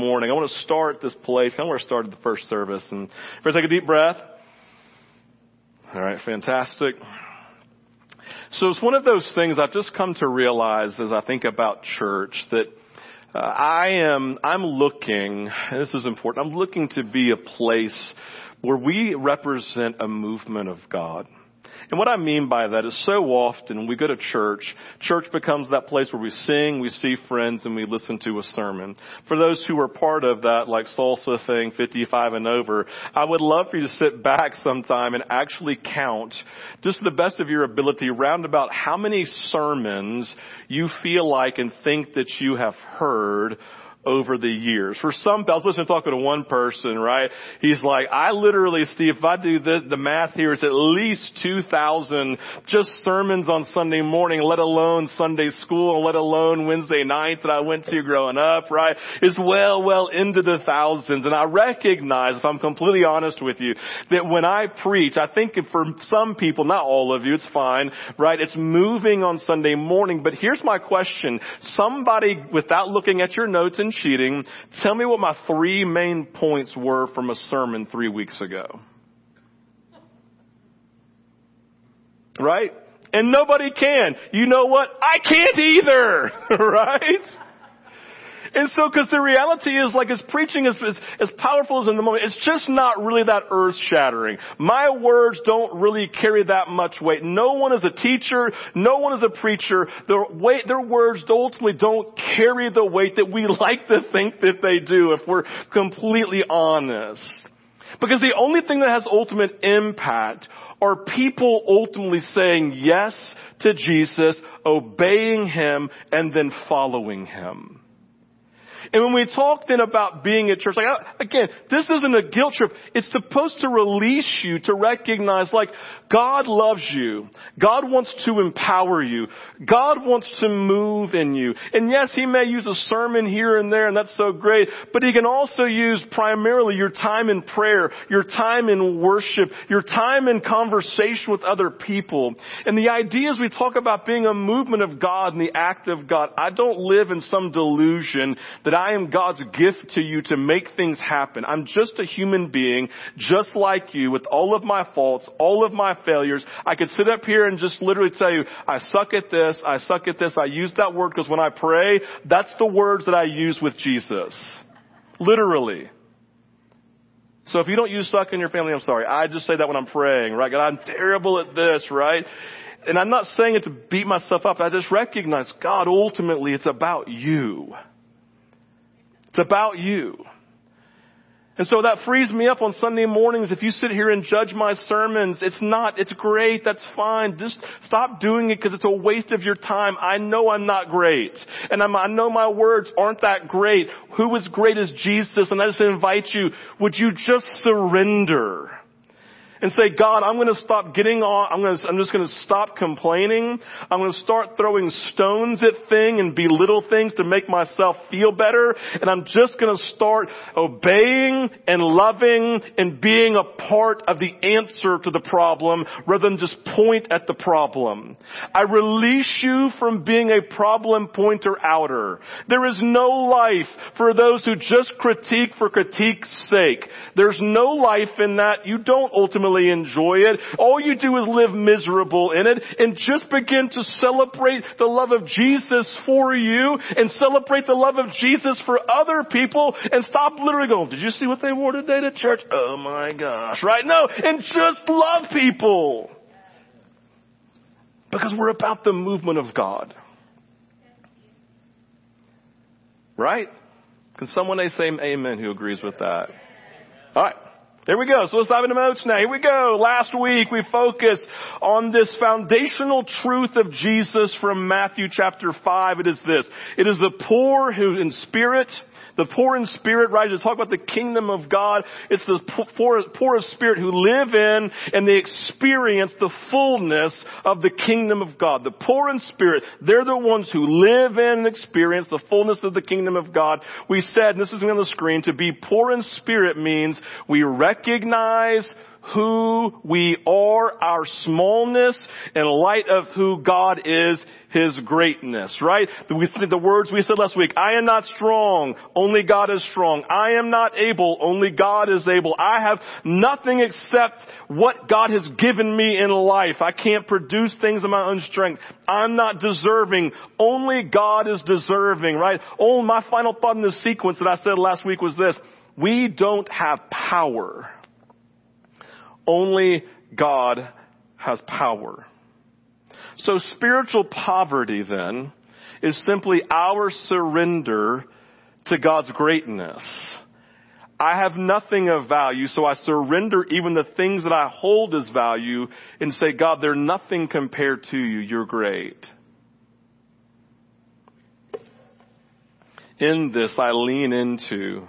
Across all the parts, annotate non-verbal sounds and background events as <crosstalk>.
morning. I want to start this place. I want to start at the first service. And everybody take a deep breath. All right, fantastic. So it's one of those things I've just come to realize as I think about church that uh, I am, I'm looking, this is important, I'm looking to be a place where we represent a movement of God. And what I mean by that is so often we go to church, church becomes that place where we sing, we see friends, and we listen to a sermon. For those who are part of that, like salsa thing, 55 and over, I would love for you to sit back sometime and actually count, just to the best of your ability, round about how many sermons you feel like and think that you have heard over the years. For some, I was listening talking to one person, right? He's like, I literally, Steve, if I do the, the math here, it's at least 2,000 just sermons on Sunday morning, let alone Sunday school, let alone Wednesday night that I went to growing up, right? It's well, well into the thousands. And I recognize, if I'm completely honest with you, that when I preach, I think for some people, not all of you, it's fine, right? It's moving on Sunday morning. But here's my question. Somebody, without looking at your notes and cheating. Tell me what my three main points were from a sermon three weeks ago. Right? And nobody can. You know what? I can't either. <laughs> right? And so, because the reality is, like, as preaching is as, as powerful as in the moment, it's just not really that earth shattering. My words don't really carry that much weight. No one is a teacher. No one is a preacher. Their weight, their words ultimately don't carry the weight that we <laughs> like to think that they do if we're completely honest. Because the only thing that has ultimate impact are people ultimately saying yes to Jesus, obeying Him, and then following Him. And when we talk then about being at church, like uh, again, this isn't a guilt trip. It's supposed to release you to recognize like God loves you. God wants to empower you. God wants to move in you. And yes, He may use a sermon here and there and that's so great, but He can also use primarily your time in prayer, your time in worship, your time in conversation with other people. And the idea is we talk about being a movement of God and the act of God. I don't live in some delusion that I am God's gift to you to make things happen. I'm just a human being, just like you, with all of my faults, all of my failures. I could sit up here and just literally tell you, I suck at this, I suck at this. I use that word because when I pray, that's the words that I use with Jesus. Literally. So if you don't use suck in your family, I'm sorry. I just say that when I'm praying, right? God, I'm terrible at this, right? And I'm not saying it to beat myself up. I just recognize, God, ultimately it's about you. It's about you. And so that frees me up on Sunday mornings. If you sit here and judge my sermons, it's not, it's great, that's fine. Just stop doing it because it's a waste of your time. I know I'm not great. And I'm, i know my words aren't that great. Who is great is Jesus. And I just invite you, would you just surrender? And say, God, I'm going to stop getting on, I'm going to, I'm just going to stop complaining. I'm going to start throwing stones at things and belittle things to make myself feel better. And I'm just going to start obeying and loving and being a part of the answer to the problem rather than just point at the problem. I release you from being a problem pointer outer. There is no life for those who just critique for critique's sake. There's no life in that. You don't ultimately enjoy it. All you do is live miserable in it and just begin to celebrate the love of Jesus for you and celebrate the love of Jesus for other people and stop literally going, did you see what they wore today to church? Oh my gosh, right? No, and just love people. Because we're about the movement of God. Right? Can someone say amen who agrees with that? Alright. There we go. So let's dive into notes now. Here we go. Last week we focused on this foundational truth of Jesus from Matthew chapter 5. It is this. It is the poor who in spirit the poor in spirit? To talk about the kingdom of God. It's the poor, poor of spirit who live in and they experience the fullness of the kingdom of God. The poor in spirit, they're the ones who live in and experience the fullness of the kingdom of God. We said, and this is on the screen, to be poor in spirit means we recognize who we are, our smallness, in light of who God is, His greatness, right? The, words we said last week, I am not strong, only God is strong. I am not able, only God is able. I have nothing except what God has given me in life. I can't produce things in my own strength. I'm not deserving, only God is deserving, right? Oh, my final thought in this sequence that I said last week was this. We don't have power. Only God has power. So spiritual poverty then is simply our surrender to God's greatness. I have nothing of value, so I surrender even the things that I hold as value and say, God, they're nothing compared to you. You're great. In this, I lean into,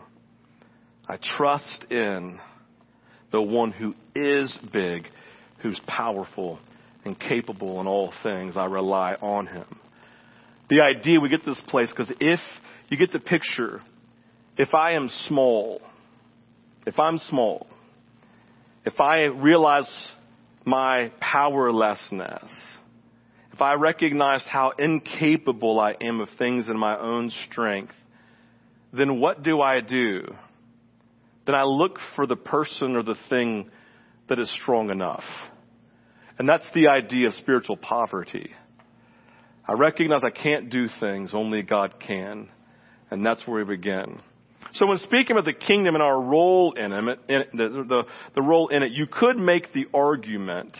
I trust in the one who is big, who's powerful and capable in all things. I rely on him. The idea we get to this place because if you get the picture, if I am small, if I'm small, if I realize my powerlessness, if I recognize how incapable I am of things in my own strength, then what do I do? Then I look for the person or the thing that is strong enough. And that's the idea of spiritual poverty. I recognize I can't do things, only God can. And that's where we begin. So when speaking about the kingdom and our role in it, in the, the, the role in it, you could make the argument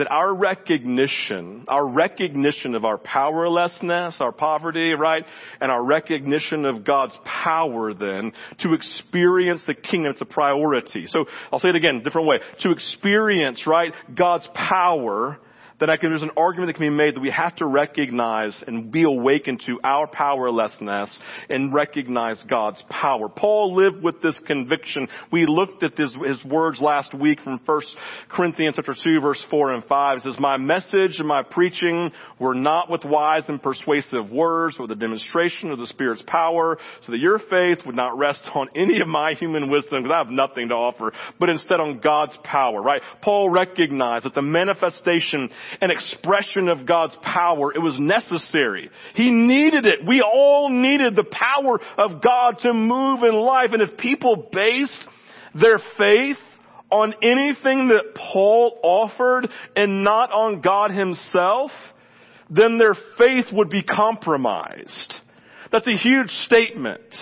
that our recognition, our recognition of our powerlessness, our poverty, right, and our recognition of God's power then to experience the kingdom, it's a priority. So I'll say it again, different way. To experience, right, God's power then I can, there's an argument that can be made that we have to recognize and be awakened to our powerlessness and recognize God's power. Paul lived with this conviction. We looked at his, his words last week from 1 Corinthians chapter 2 verse 4 and 5. It says, My message and my preaching were not with wise and persuasive words or the demonstration of the Spirit's power so that your faith would not rest on any of my human wisdom because I have nothing to offer, but instead on God's power, right? Paul recognized that the manifestation an expression of God's power. It was necessary. He needed it. We all needed the power of God to move in life. And if people based their faith on anything that Paul offered and not on God himself, then their faith would be compromised. That's a huge statement.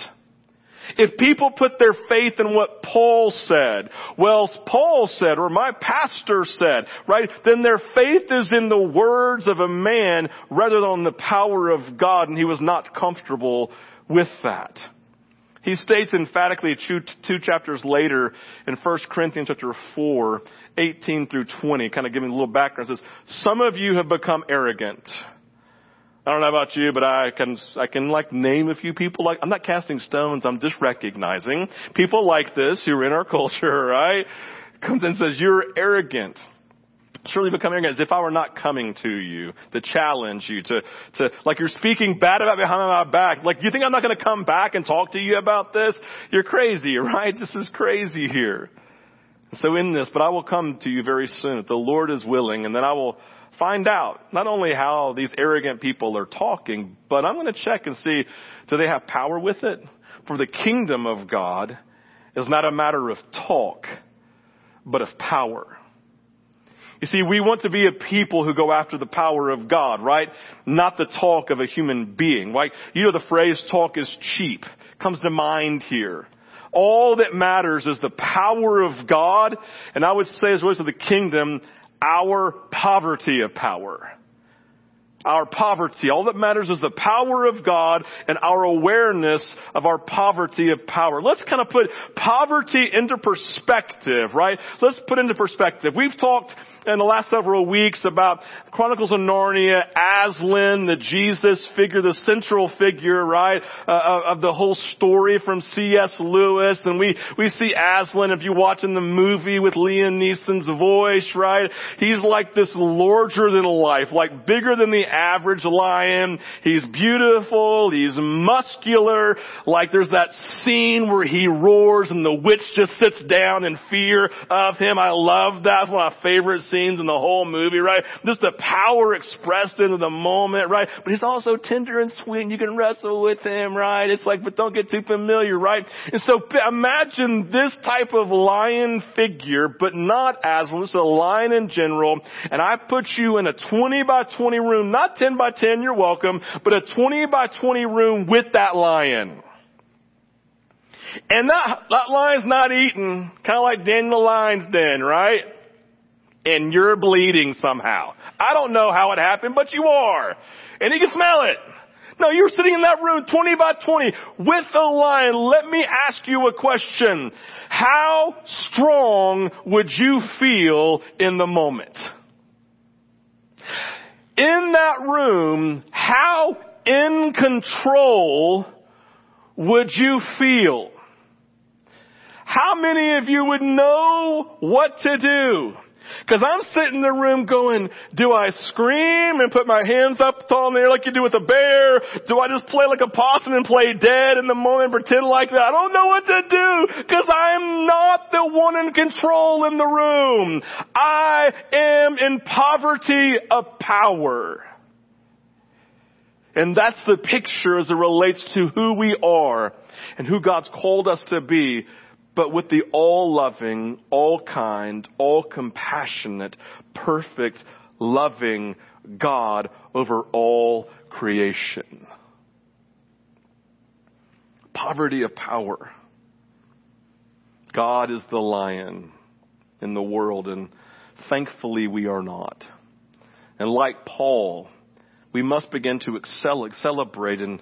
If people put their faith in what Paul said, well, Paul said, or my pastor said, right, then their faith is in the words of a man rather than the power of God, and he was not comfortable with that. He states emphatically two, two chapters later in 1 Corinthians chapter 4, 18 through 20, kind of giving a little background, says, some of you have become arrogant. I don't know about you, but I can, I can like name a few people like, I'm not casting stones, I'm just recognizing people like this who are in our <laughs> culture, right? Comes and says, you're arrogant. Surely become arrogant as if I were not coming to you to challenge you, to, to, like you're speaking bad about behind my back. Like you think I'm not going to come back and talk to you about this? You're crazy, <laughs> right? This is crazy here. So in this, but I will come to you very soon if the Lord is willing, and then I will find out not only how these arrogant people are talking, but I'm going to check and see, do they have power with it? For the kingdom of God is not a matter of talk, but of power. You see, we want to be a people who go after the power of God, right? Not the talk of a human being. Right? You know the phrase talk is cheap comes to mind here. All that matters is the power of God, and I would say as well as the kingdom, our poverty of power. Our poverty. All that matters is the power of God and our awareness of our poverty of power. Let's kind of put poverty into perspective, right? Let's put into perspective. We've talked in the last several weeks about Chronicles of Narnia, Aslan, the Jesus figure, the central figure, right, uh, of the whole story from C.S. Lewis. And we, we see Aslan, if you watch in the movie with Liam Neeson's voice, right, he's like this larger than life, like bigger than the average lion. He's beautiful. He's muscular. Like there's that scene where he roars and the witch just sits down in fear of him. I love that. It's one of my favorite scenes in the whole movie, right? Just the power expressed into the moment, right? But he's also tender and sweet and you can wrestle with him, right? It's like, but don't get too familiar, right? And so imagine this type of lion figure, but not Aslan, just a lion in general. And I put you in a 20 by 20 room, not 10 by 10, you're welcome, but a 20 by 20 room with that lion. And that, that lion's not eating, kind of like Daniel the lion's den, right? And you're bleeding somehow. I don't know how it happened, but you are. And he can smell it. No, you're sitting in that room 20 by 20 with a lion. Let me ask you a question. How strong would you feel in the moment? In that room, how in control would you feel? How many of you would know what to do? Cause I'm sitting in the room going, do I scream and put my hands up tall in the air like you do with a bear? Do I just play like a possum and play dead in the moment pretend like that? I don't know what to do cause I'm not the one in control in the room. I am in poverty of power. And that's the picture as it relates to who we are and who God's called us to be but with the all loving, all kind, all compassionate, perfect, loving God over all creation. Poverty of power. God is the lion in the world and thankfully we are not. And like Paul, we must begin to excel, celebrate and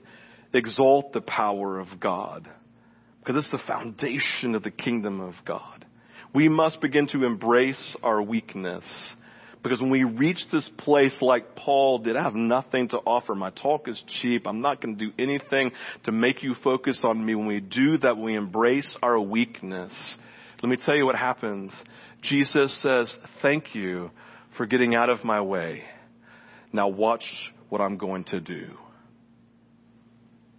exalt the power of God because it's the foundation of the kingdom of God. We must begin to embrace our weakness. Because when we reach this place like Paul did, I have nothing to offer. My talk is cheap. I'm not going to do anything to make you focus on me. When we do that, we embrace our weakness, let me tell you what happens. Jesus says, thank you for getting out of my way. Now watch what I'm going to do.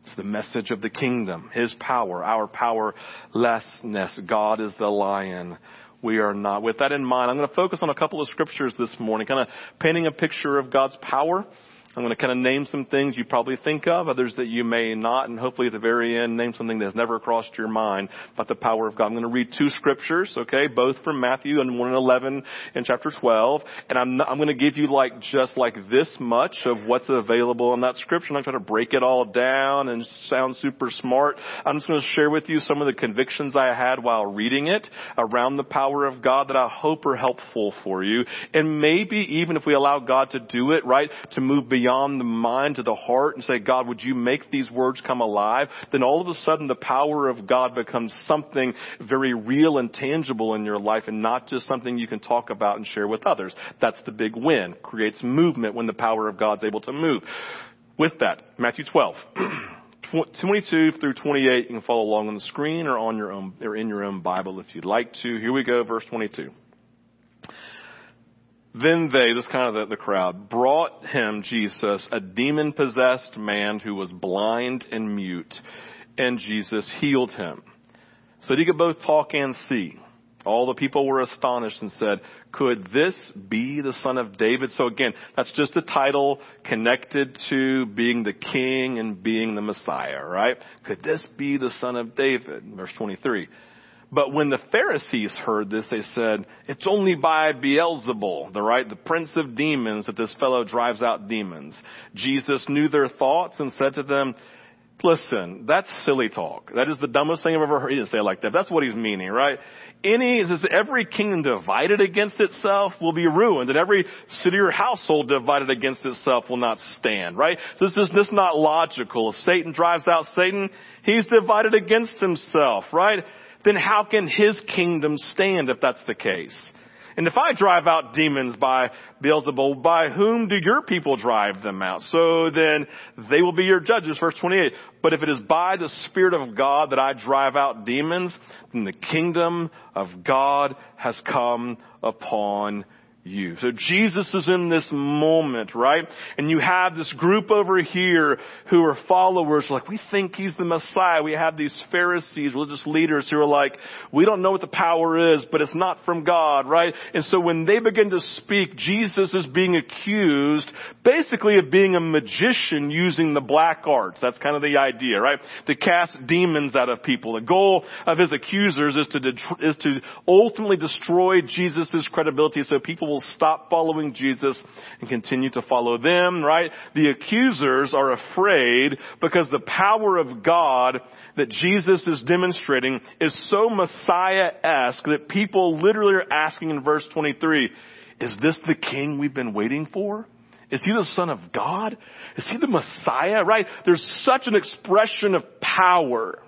It's the message of the kingdom, His power, our powerlessness. God is the lion. We are not. With that in mind, I'm going to focus on a couple of scriptures this morning, kind of painting a picture of God's power I'm going to kind of name some things you probably think of, others that you may not, and hopefully at the very end name something that's never crossed your mind about the power of God. I'm going to read two scriptures, okay, both from Matthew and 1 and 11 in chapter 12, and I'm, not, I'm going to give you like just like this much of what's available in that scripture. I'm not trying to break it all down and sound super smart. I'm just going to share with you some of the convictions I had while reading it around the power of God that I hope are helpful for you. And maybe even if we allow God to do it, right, to move beyond beyond the mind to the heart and say, God, would you make these words come alive? Then all of a sudden the power of God becomes something very real and tangible in your life and not just something you can talk about and share with others. That's the big win. Creates movement when the power of God's able to move. With that, Matthew 12. <clears throat> 22 through 28, you can follow along on the screen or on your own, or in your own Bible if you'd like to. Here we go, verse 22. Then they, this kind of the, the crowd, brought him, Jesus, a demon possessed man who was blind and mute, and Jesus healed him. So that he could both talk and see. All the people were astonished and said, could this be the son of David? So again, that's just a title connected to being the king and being the Messiah, right? Could this be the son of David? Verse 23. But when the Pharisees heard this, they said, it's only by Beelzebul, the right, the prince of demons, that this fellow drives out demons. Jesus knew their thoughts and said to them, listen, that's silly talk. That is the dumbest thing I've ever heard. He didn't say it like that. That's what he's meaning, right? Any, is every kingdom divided against itself will be ruined, and every city or household divided against itself will not stand, right? So this is, this is not logical. If Satan drives out Satan, he's divided against himself, right? Then how can his kingdom stand if that's the case? And if I drive out demons by Beelzebul, by whom do your people drive them out? So then they will be your judges, verse 28. But if it is by the Spirit of God that I drive out demons, then the kingdom of God has come upon you. So Jesus is in this moment, right? And you have this group over here who are followers, like, we think he's the Messiah. We have these Pharisees, religious leaders who are like, we don't know what the power is, but it's not from God, right? And so when they begin to speak, Jesus is being accused basically of being a magician using the black arts. That's kind of the idea, right? To cast demons out of people. The goal of his accusers is to, is to ultimately destroy Jesus' credibility so people will stop following Jesus and continue to follow them, right? The accusers are afraid because the power of God that Jesus is demonstrating is so Messiah-esque that people literally are asking in verse 23, is this the king we've been waiting for? Is he the son of God? Is he the Messiah? Right? There's such an expression of power.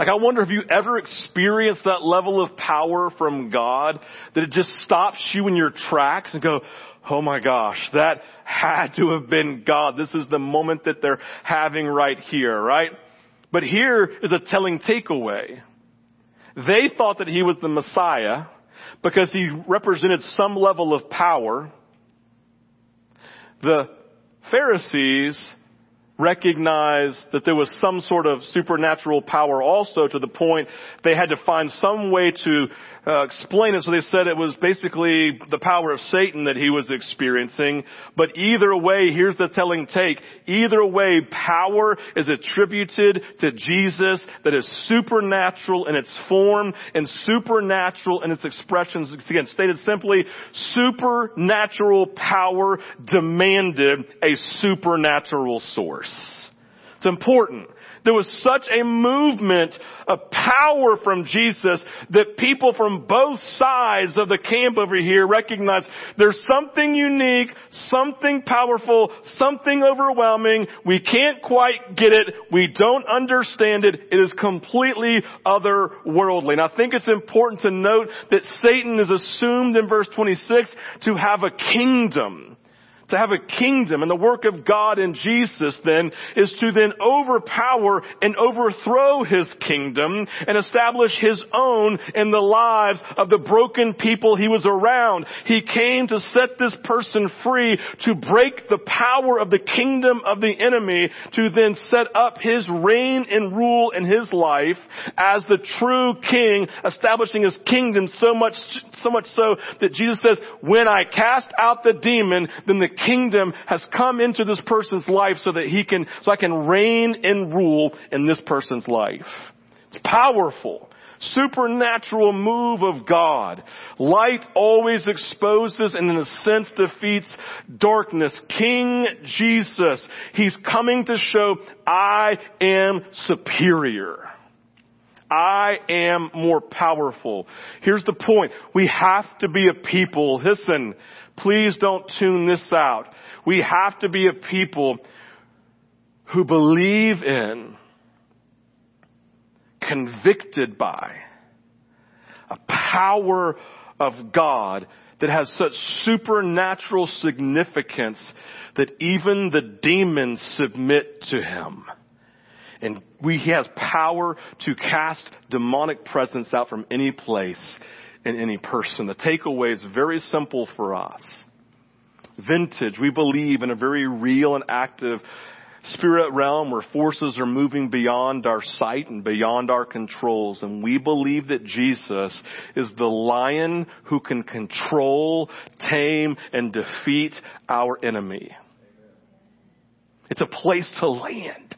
Like I wonder if you ever experienced that level of power from God that it just stops you in your tracks and go, oh my gosh, that had to have been God. This is the moment that they're having right here, right? But here is a telling takeaway. They thought that he was the Messiah because he represented some level of power. The Pharisees recognized that there was some sort of supernatural power also to the point they had to find some way to uh, explain it. So they said it was basically the power of Satan that he was experiencing. But either way, here's the telling take. Either way, power is attributed to Jesus that is supernatural in its form and supernatural in its expressions. Again, stated simply, supernatural power demanded a supernatural source. It's important. There was such a movement of power from Jesus that people from both sides of the camp over here recognized there's something unique, something powerful, something overwhelming. We can't quite get it. We don't understand it. It is completely otherworldly. And I think it's important to note that Satan is assumed in verse 26 to have a kingdom to have a kingdom and the work of God in Jesus then is to then overpower and overthrow his kingdom and establish his own in the lives of the broken people he was around. He came to set this person free to break the power of the kingdom of the enemy to then set up his reign and rule in his life as the true king establishing his kingdom so much so much so that Jesus says when I cast out the demon then the kingdom has come into this person's life so that he can, so I can reign and rule in this person's life. It's powerful. Supernatural move of God. Light always exposes and in a sense defeats darkness. King Jesus, He's coming to show I am superior. I am more powerful. Here's the point. We have to be a people, listen, Please don't tune this out. We have to be a people who believe in, convicted by, a power of God that has such supernatural significance that even the demons submit to him. And we, he has power to cast demonic presence out from any place in any person. The takeaway is very simple for us. Vintage, we believe in a very real and active spirit realm where forces are moving beyond our sight and beyond our controls. And we believe that Jesus is the lion who can control, tame, and defeat our enemy. It's a place to land.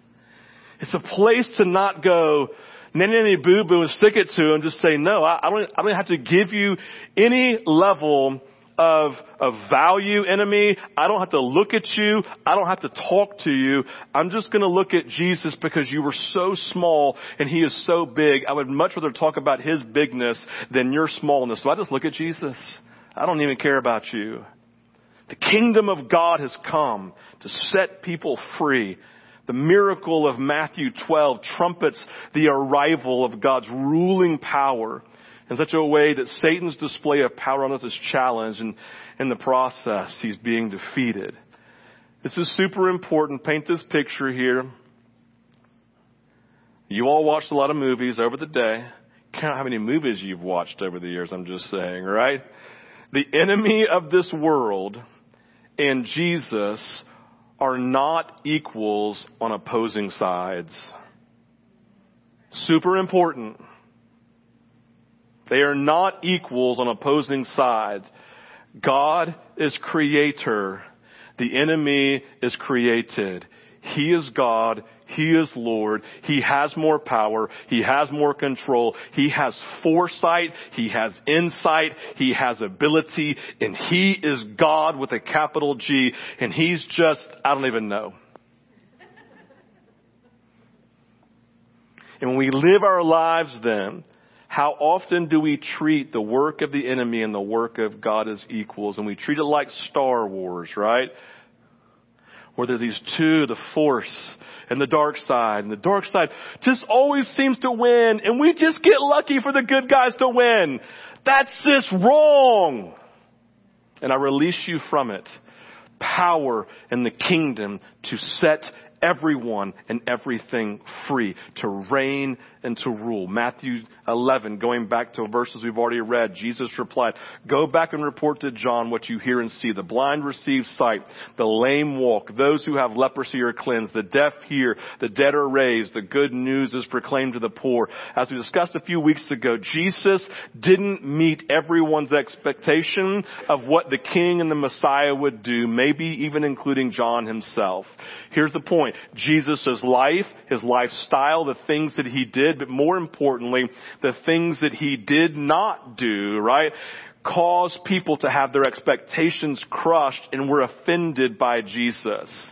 It's a place to not go, nanny boo boo and stick it to him. Just say, no, I, I don't, I don't have to give you any level of, of value, enemy. I don't have to look at you. I don't have to talk to you. I'm just going to look at Jesus because you were so small and he is so big. I would much rather talk about his bigness than your smallness. So I just look at Jesus. I don't even care about you. The kingdom of God has come to set people free the miracle of Matthew 12 trumpets the arrival of God's ruling power in such a way that Satan's display of power on us is challenged and in the process he's being defeated. This is super important. Paint this picture here. You all watched a lot of movies over the day. Count how many movies you've watched over the years, I'm just saying, right? The enemy of this world and Jesus are not equals on opposing sides. Super important. They are not equals on opposing sides. God is creator. The enemy is created. He is God. He is Lord. He has more power. He has more control. He has foresight. He has insight. He has ability. And He is God with a capital G. And He's just, I don't even know. And when we live our lives then, how often do we treat the work of the enemy and the work of God as equals? And we treat it like Star Wars, right? Are these two, the force and the dark side. And the dark side just always seems to win. And we just get lucky for the good guys to win. That's just wrong. And I release you from it. Power in the kingdom to set everyone and everything free, to reign and to rule. Matthew 11, going back to verses we've already read, Jesus replied, go back and report to John what you hear and see. The blind receive sight, the lame walk, those who have leprosy are cleansed, the deaf hear, the dead are raised, the good news is proclaimed to the poor. As we discussed a few weeks ago, Jesus didn't meet everyone's expectation of what the king and the Messiah would do, maybe even including John himself. Here's the point. Jesus' life, his lifestyle, the things that he did, but more importantly, the things that he did not do, right? Cause people to have their expectations crushed and were offended by Jesus.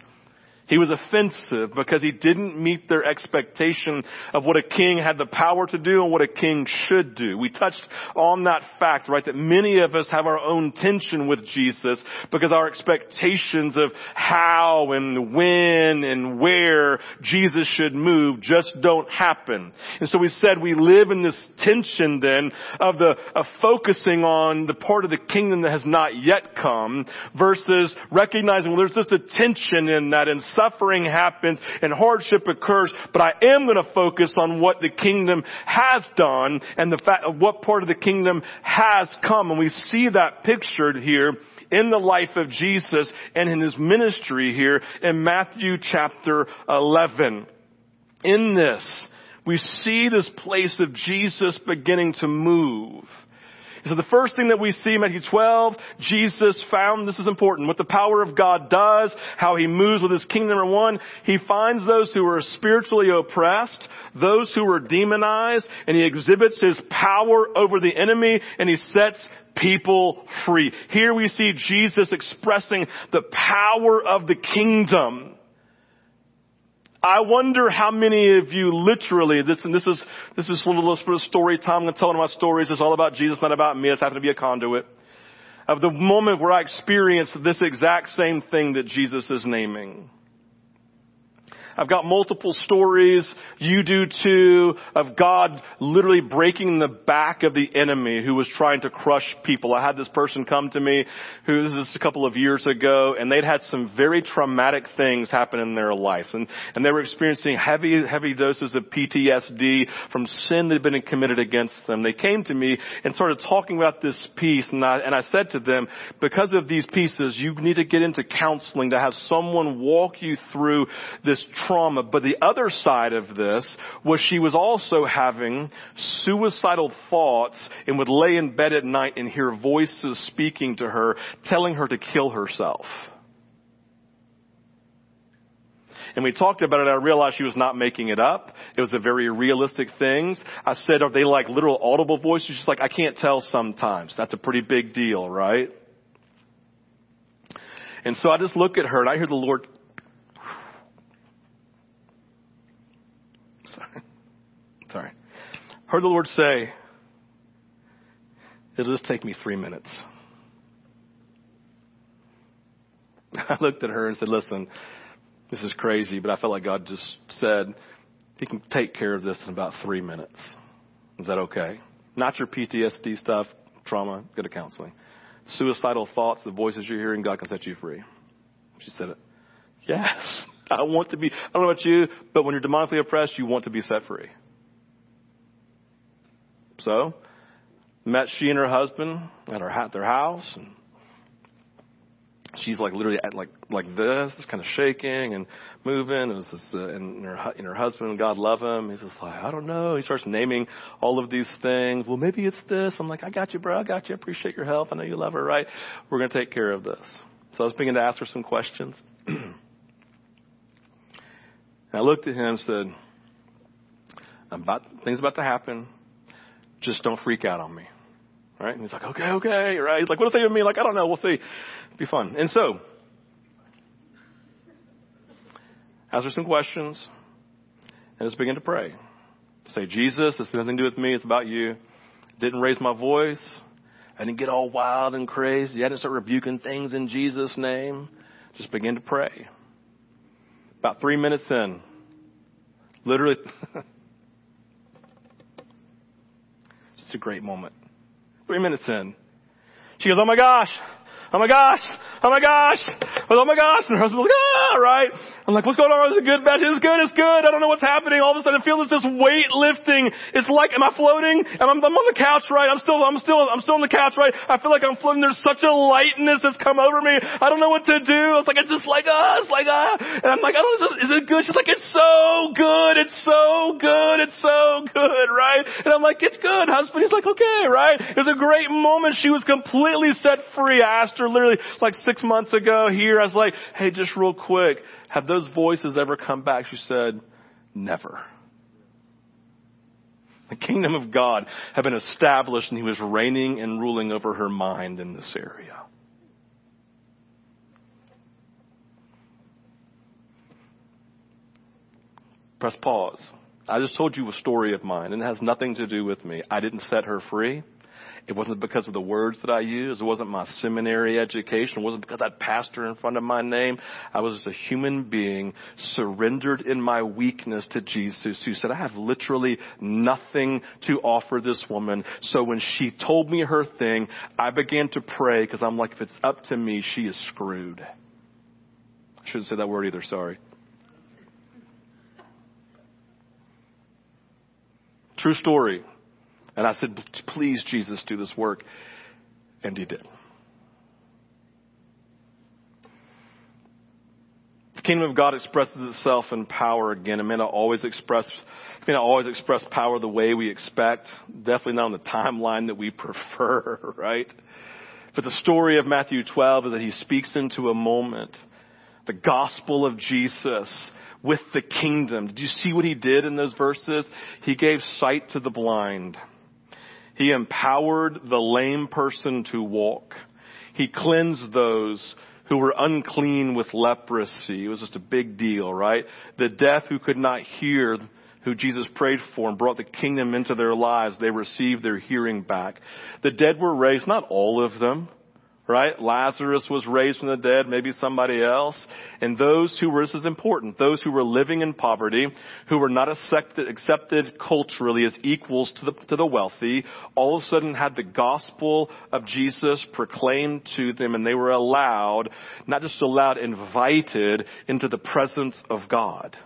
He was offensive because he didn't meet their expectation of what a king had the power to do and what a king should do. We touched on that fact, right, that many of us have our own tension with Jesus because our expectations of how and when and where Jesus should move just don't happen. And so we said we live in this tension then of the, of focusing on the part of the kingdom that has not yet come versus recognizing well, there's just a tension in that and suffering happens and hardship occurs, but I am going to focus on what the kingdom has done and the fact of what part of the kingdom has come. And we see that pictured here in the life of Jesus and in his ministry here in Matthew chapter 11. In this, we see this place of Jesus beginning to move. So the first thing that we see in Matthew 12, Jesus found, this is important, what the power of God does, how he moves with his kingdom. Number one, he finds those who are spiritually oppressed, those who are demonized, and he exhibits his power over the enemy, and he sets people free. Here we see Jesus expressing the power of the kingdom. I wonder how many of you literally, this, and this is, this is a little bit of story time. I'm going to tell one of my stories. It's all about Jesus, not about me. I just happen to be a conduit. Of the moment where I experienced this exact same thing that Jesus is naming. I've got multiple stories. You do too of God literally breaking the back of the enemy who was trying to crush people. I had this person come to me who this is a couple of years ago and they'd had some very traumatic things happen in their life and, and they were experiencing heavy, heavy doses of PTSD from sin that had been committed against them. They came to me and started talking about this piece and I, and I said to them, because of these pieces, you need to get into counseling to have someone walk you through this trauma. But the other side of this was she was also having suicidal thoughts and would lay in bed at night and hear voices speaking to her, telling her to kill herself. And we talked about it. I realized she was not making it up. It was a very realistic things. I said, are they like literal audible voices? She's like, I can't tell sometimes. That's a pretty big deal, right? And so I just look at her and I hear the Lord Sorry. <laughs> Sorry. Heard the Lord say, it'll just take me three minutes. <laughs> I looked at her and said, listen, this is crazy, but I felt like God just said, He can take care of this in about three minutes. Is that okay? Not your PTSD stuff, trauma, go to counseling. Suicidal thoughts, the voices you're hearing, God can set you free. She said it. Yes. <laughs> I want to be, I don't know about you, but when you're demonically oppressed, you want to be set free. So, met she and her husband at her at their house and she's like literally at like like this, just kind of shaking and moving. And, was just, uh, and her and her husband, God love him. He's just like, I don't know. He starts naming all of these things. Well, maybe it's this. I'm like, I got you, bro. I got you. Appreciate your help. I know you love her, right? We're gonna take care of this. So I was beginning to ask her some questions. <clears throat> and I looked at him and said, I'm about things about to happen. Just don't freak out on me. Right? And he's like, okay, okay, right? He's like, what if they of me? Like, I don't know. We'll see be fun. And so, ask her some questions and just begin to pray. Say, Jesus, it's nothing to do with me. It's about you. Didn't raise my voice. I didn't get all wild and crazy. I didn't start rebuking things in Jesus' name. Just begin to pray. About three minutes in, literally, <laughs> it's a great moment. Three minutes in, she goes, "Oh my gosh, oh my gosh, oh my gosh, oh my gosh. And her husband's like, ah, right? I'm like, what's going on? Is it good, Betsy? It's good, it's good. I don't know what's happening. All of a sudden I feel this, this weight lifting. It's like, am I floating? I'm, I'm on the couch, right? I'm still, I'm still, I'm still on the couch, right? I feel like I'm floating. There's such a lightness that's come over me. I don't know what to do. It's like, it's just like, ah, it's like, ah. And I'm like, I don't know, is it good? She's like, it's so good. It's so good. It's so good, right? And I'm like, it's good, husband. He's like, okay, right? It was a great moment. She was completely set free. I asked her literally like six months ago here. I was like, hey, just real quick. Have those voices ever come back? She said, never. The kingdom of God had been established and he was reigning and ruling over her mind in this area. Press pause. I just told you a story of mine and it has nothing to do with me. I didn't set her free. It wasn't because of the words that I used. It wasn't my seminary education. It wasn't because I pastor in front of my name. I was just a human being surrendered in my weakness to Jesus who said, I have literally nothing to offer this woman. So when she told me her thing, I began to pray because I'm like, if it's up to me, she is screwed. I shouldn't say that word either, sorry. True story. And I said, please, Jesus, do this work. And he did. The kingdom of God expresses itself in power again. It may not always express, it may not always express power the way we expect. Definitely not on the timeline that we prefer, <laughs> right? But the story of Matthew 12 is that he speaks into a moment. The gospel of Jesus with the kingdom. Did you see what he did in those verses? He gave sight to the blind. He empowered the lame person to walk. He cleansed those who were unclean with leprosy. It was just a big deal, right? The deaf who could not hear, who Jesus prayed for and brought the kingdom into their lives, they received their hearing back. The dead were raised, not all of them, right? Lazarus was raised from the dead, maybe somebody else. And those who were, this is important, those who were living in poverty, who were not accepted, accepted culturally as equals to the, to the wealthy, all of a sudden had the gospel of Jesus proclaimed to them and they were allowed, not just allowed, invited into the presence of God.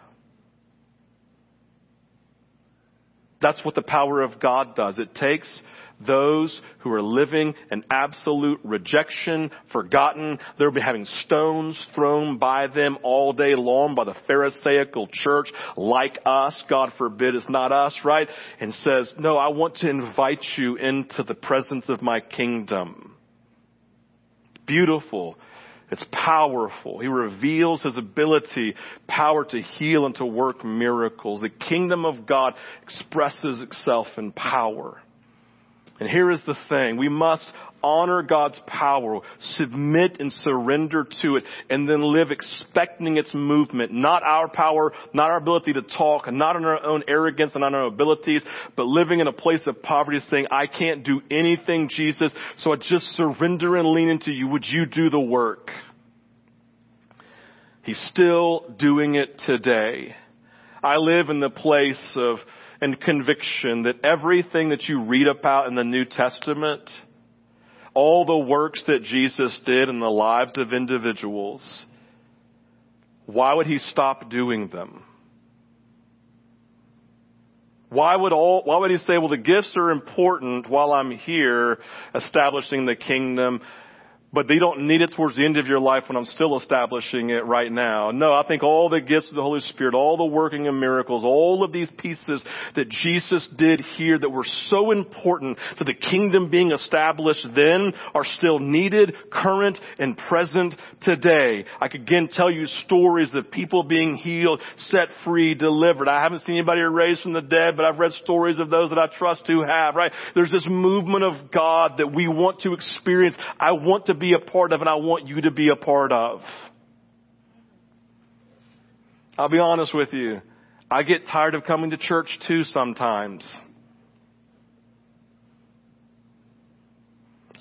That's what the power of God does. It takes those who are living in absolute rejection, forgotten. They'll be having stones thrown by them all day long by the Pharisaical church, like us. God forbid it's not us, right? And says, no, I want to invite you into the presence of my kingdom. Beautiful. It's powerful. He reveals his ability, power to heal and to work miracles. The kingdom of God expresses itself in power. And here is the thing. We must honor God's power, submit and surrender to it, and then live expecting its movement. Not our power, not our ability to talk, not on our own arrogance and on our abilities, but living in a place of poverty saying, I can't do anything, Jesus, so I just surrender and lean into you. Would you do the work? He's still doing it today. I live in the place of and conviction that everything that you read about in the New Testament, all the works that Jesus did in the lives of individuals, why would he stop doing them? Why would all, why would he say, well, the gifts are important while I'm here establishing the kingdom? But they don't need it towards the end of your life when I'm still establishing it right now. No, I think all the gifts of the Holy Spirit, all the working of miracles, all of these pieces that Jesus did here that were so important to the kingdom being established then are still needed, current, and present today. I could again tell you stories of people being healed, set free, delivered. I haven't seen anybody raised from the dead, but I've read stories of those that I trust who have, right? There's this movement of God that we want to experience. I want to be be a part of and I want you to be a part of. I'll be honest with you. I get tired of coming to church too sometimes.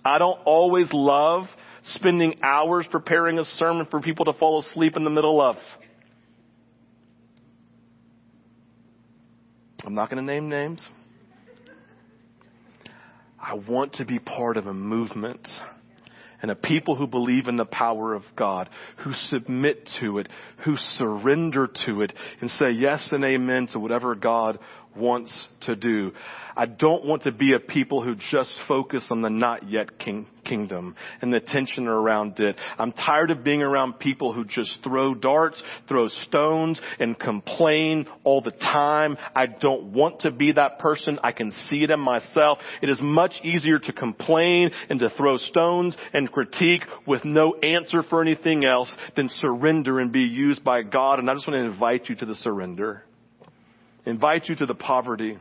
I don't always love spending hours preparing a sermon for people to fall asleep in the middle of. I'm not going to name names. I want to be part of a movement and a people who believe in the power of God, who submit to it, who surrender to it, and say yes and amen to whatever God wants to do. I don't want to be a people who just focus on the not yet king, kingdom and the tension around it. I'm tired of being around people who just throw darts, throw stones, and complain all the time. I don't want to be that person. I can see it in myself. It is much easier to complain and to throw stones and critique with no answer for anything else than surrender and be used by God. And I just want to invite you to the surrender invite you to the poverty.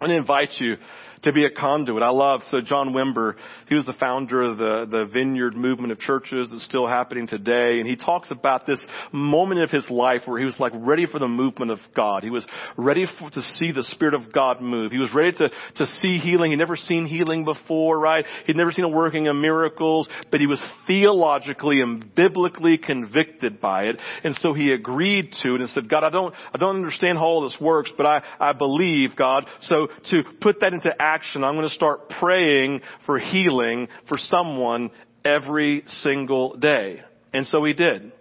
and invite you to be a conduit. I love, so John Wimber, he was the founder of the, the Vineyard movement of churches that's still happening today. And he talks about this moment of his life where he was like ready for the movement of God. He was ready for, to see the Spirit of God move. He was ready to, to see healing. He'd never seen healing before, right? He'd never seen a working of miracles, but he was theologically and biblically convicted by it. And so he agreed to it and said, God, I don't, I don't understand how all this works, but I, I believe, God. So to put that into action. I'm going to start praying for healing for someone every single day. And so he did.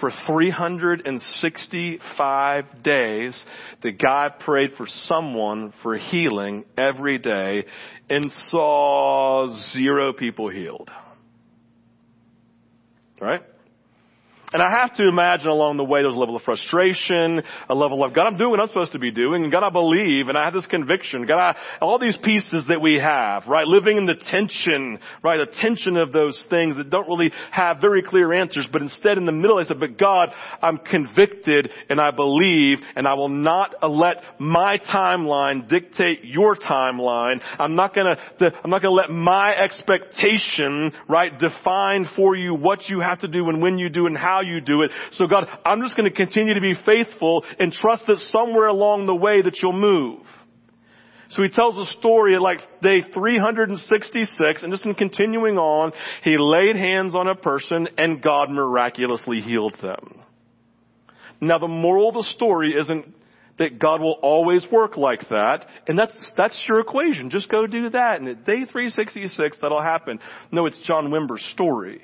For 365 days, the guy prayed for someone for healing every day and saw zero people healed. Right? And I have to imagine along the way there's a level of frustration, a level of, God, I'm doing what I'm supposed to be doing, and God, I believe, and I have this conviction. God, I, all these pieces that we have, right? Living in the tension, right? The tension of those things that don't really have very clear answers, but instead in the middle I said, but God, I'm convicted and I believe, and I will not let my timeline dictate your timeline. I'm not gonna, I'm not gonna let my expectation, right, define for you what you have to do and when you do and how you do it. So God, I'm just going to continue to be faithful and trust that somewhere along the way that you'll move. So he tells a story at like day 366 and just in continuing on, he laid hands on a person and God miraculously healed them. Now the moral of the story isn't that God will always work like that, and that's, that's your equation. Just go do that, and at day 366 that'll happen. No, it's John Wimber's story.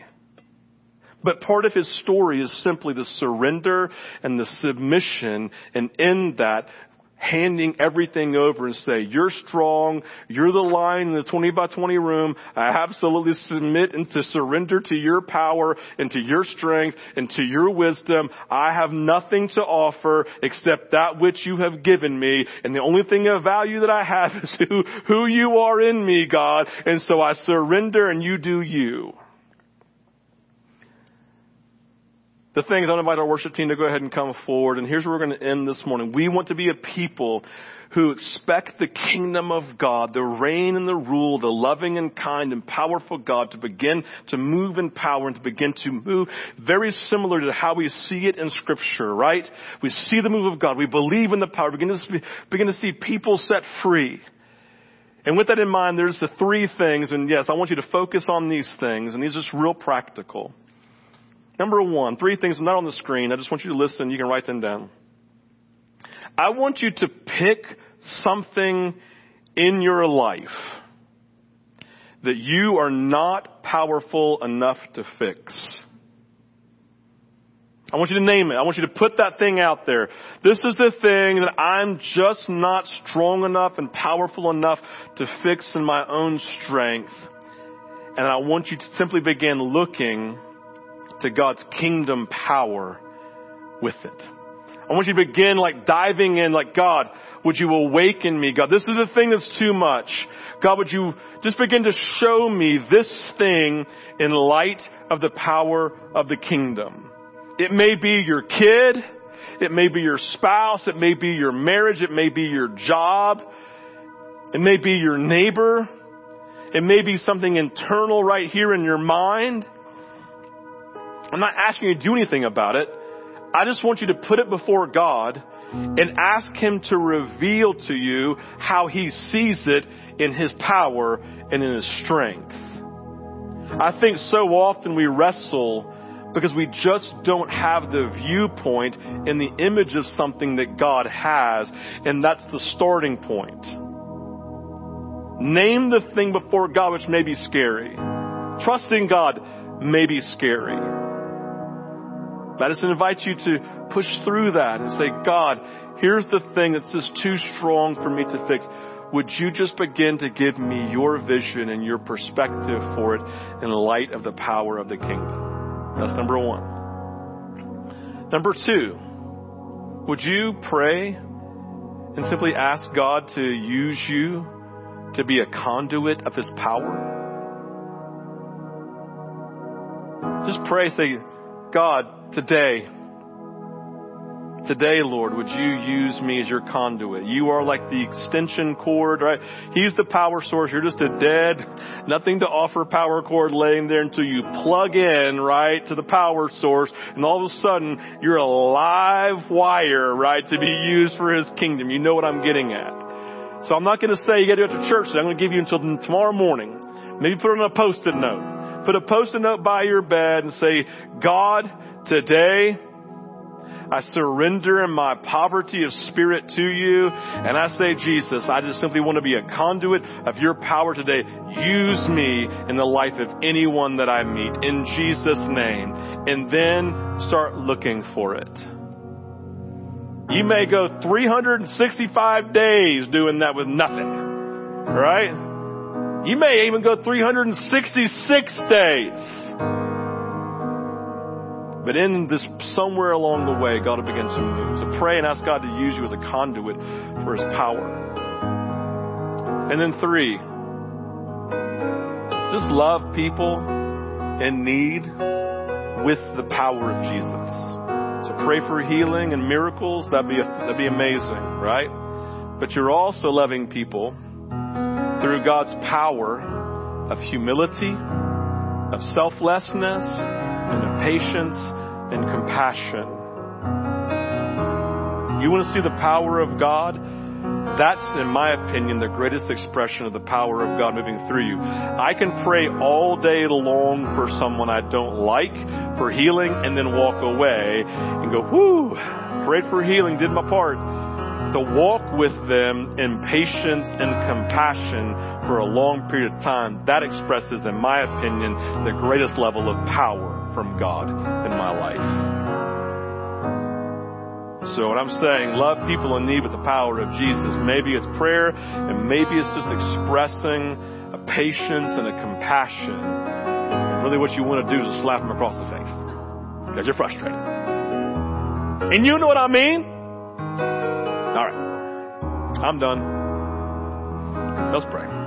But part of his story is simply the surrender and the submission, and in that, handing everything over and say, you're strong, you're the lion in the 20 by 20 room, I absolutely submit and to surrender to your power and to your strength and to your wisdom. I have nothing to offer except that which you have given me, and the only thing of value that I have <laughs> is who, who you are in me, God, and so I surrender and you do you. The things, I invite our worship team to go ahead and come forward. And here's where we're going to end this morning. We want to be a people who expect the kingdom of God, the reign and the rule, the loving and kind and powerful God to begin to move in power and to begin to move very similar to how we see it in scripture, right? We see the move of God. We believe in the power. We begin to, begin to see people set free. And with that in mind, there's the three things, and yes, I want you to focus on these things, and these are just real practical. Number one, three things not on the screen. I just want you to listen. You can write them down. I want you to pick something in your life that you are not powerful enough to fix. I want you to name it. I want you to put that thing out there. This is the thing that I'm just not strong enough and powerful enough to fix in my own strength. And I want you to simply begin looking to God's kingdom power with it. I want you to begin like diving in like, God, would you awaken me? God, this is the thing that's too much. God, would you just begin to show me this thing in light of the power of the kingdom? It may be your kid. It may be your spouse. It may be your marriage. It may be your job. It may be your neighbor. It may be something internal right here in your mind. I'm not asking you to do anything about it. I just want you to put it before God and ask Him to reveal to you how He sees it in His power and in His strength. I think so often we wrestle because we just don't have the viewpoint and the image of something that God has, and that's the starting point. Name the thing before God which may be scary. Trusting God may be scary. I just invite you to push through that and say, God, here's the thing that's just too strong for me to fix. Would you just begin to give me your vision and your perspective for it in light of the power of the kingdom? That's number one. Number two, would you pray and simply ask God to use you to be a conduit of His power? Just pray, say, God, today, today, Lord, would you use me as your conduit? You are like the extension cord, right? He's the power source. You're just a dead, nothing to offer power cord laying there until you plug in, right, to the power source. And all of a sudden, you're a live wire, right, to be used for his kingdom. You know what I'm getting at. So I'm not going to say you got to go to church. I'm going to give you until tomorrow morning. Maybe put it on a post-it note. Put a post-it note by your bed and say, God, today, I surrender in my poverty of spirit to you. And I say, Jesus, I just simply want to be a conduit of your power today. Use me in the life of anyone that I meet in Jesus' name. And then start looking for it. You may go 365 days doing that with nothing. Right? You may even go 366 days. But in this, somewhere along the way, God will begin to move. So pray and ask God to use you as a conduit for His power. And then three, just love people in need with the power of Jesus. So pray for healing and miracles. That'd be, that'd be amazing, right? But you're also loving people through God's power of humility, of selflessness, and of patience and compassion. You want to see the power of God? That's, in my opinion, the greatest expression of the power of God moving through you. I can pray all day long for someone I don't like, for healing, and then walk away and go, whoo, prayed for healing, did my part to walk with them in patience and compassion for a long period of time, that expresses, in my opinion, the greatest level of power from God in my life. So what I'm saying, love people in need with the power of Jesus. Maybe it's prayer and maybe it's just expressing a patience and a compassion. And really what you want to do is slap them across the face because you're frustrated. And you know what I mean? All right. I'm done. Let's pray.